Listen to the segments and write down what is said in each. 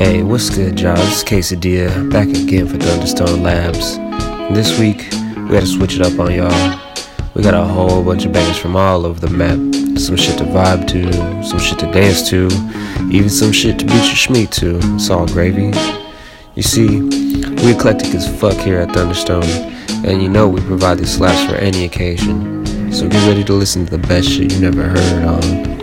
Hey, what's good, y'all? It's K-Sadilla back again for Thunderstone Labs. This week, we gotta switch it up on y'all. We got a whole bunch of bangers from all over the map. Some shit to vibe to, some shit to dance to, even some shit to beat your schmeat to. It's all gravy. You see, we eclectic as fuck here at Thunderstone, and you know we provide these slaps for any occasion. So get ready to listen to the best shit you never heard on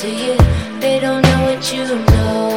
to you. They don't know what you know.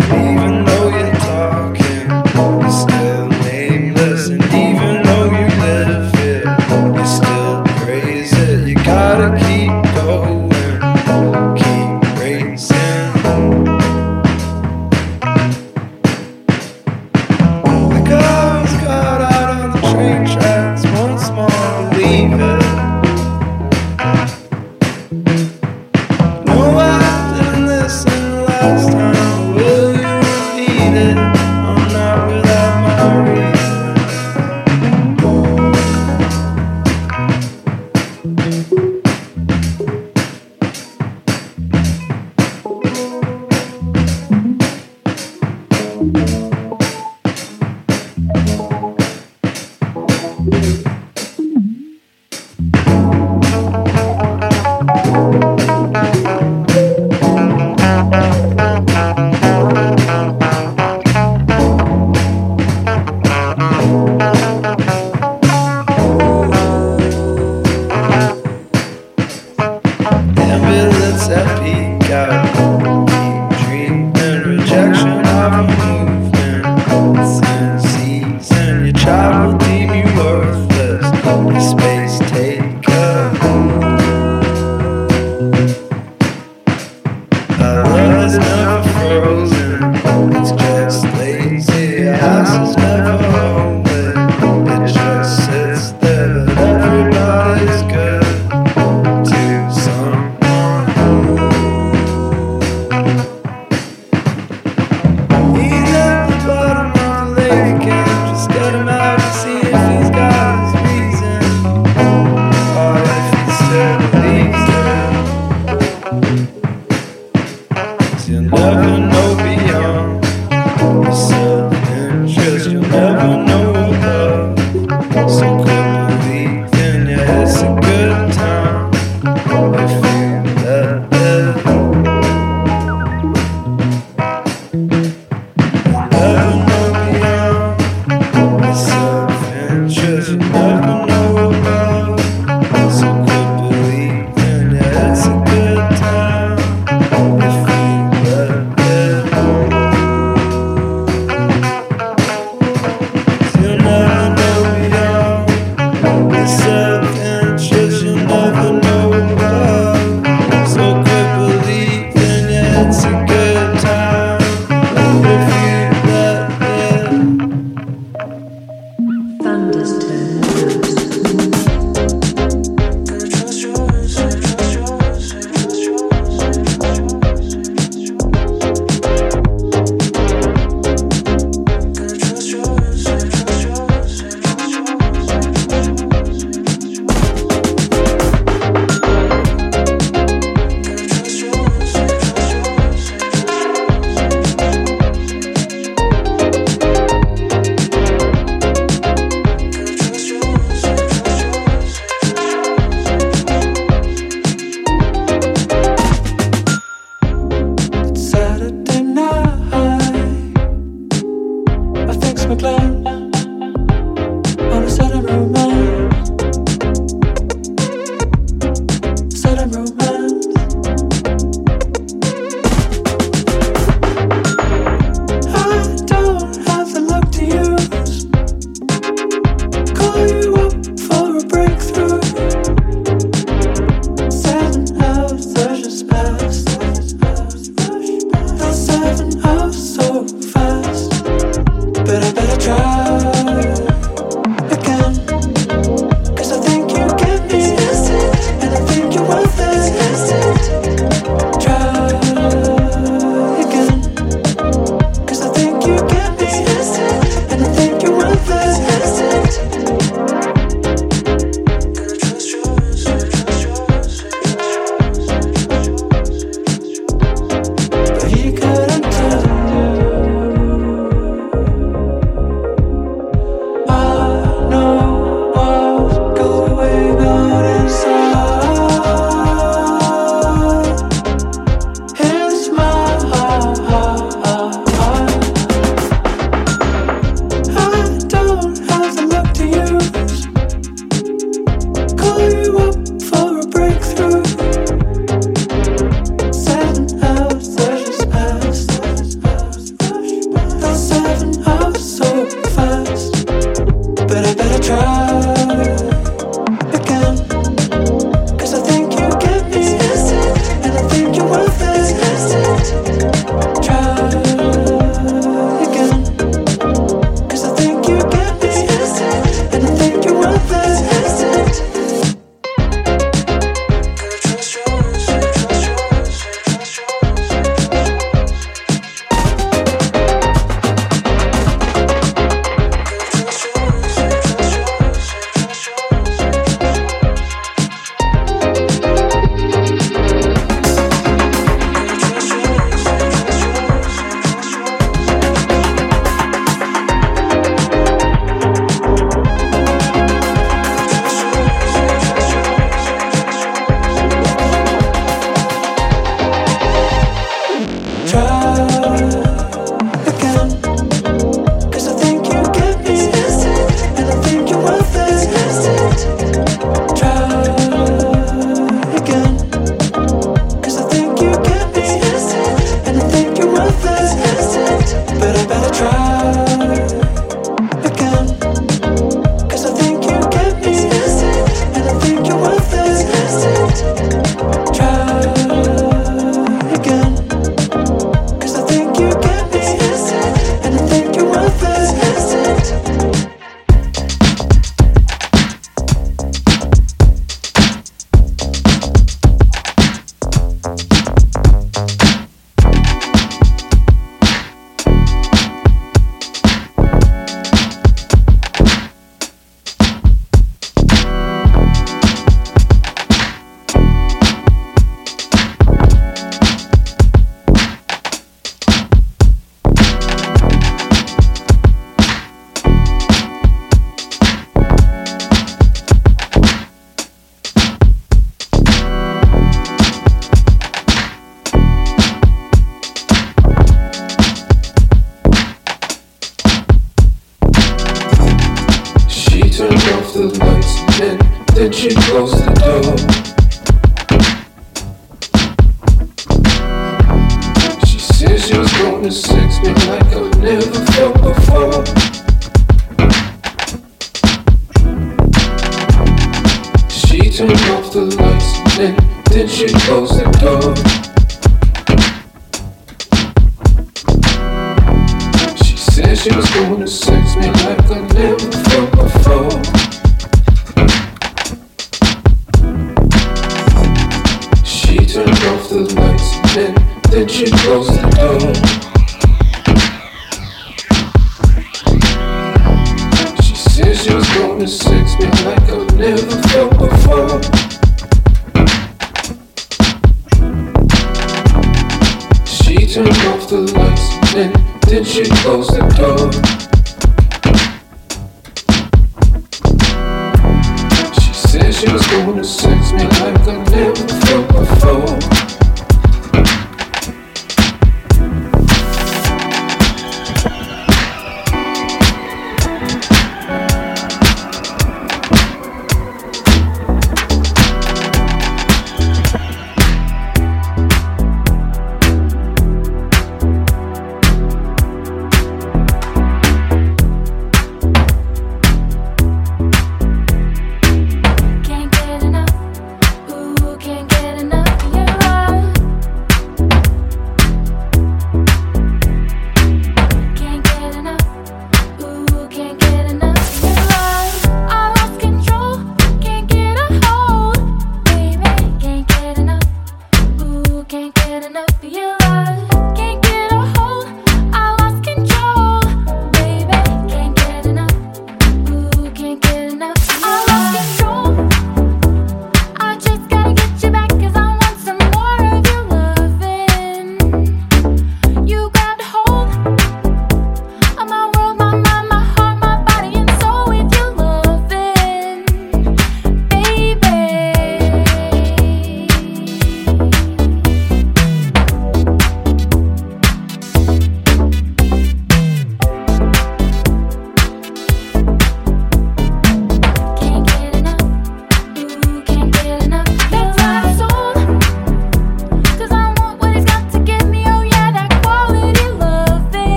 Even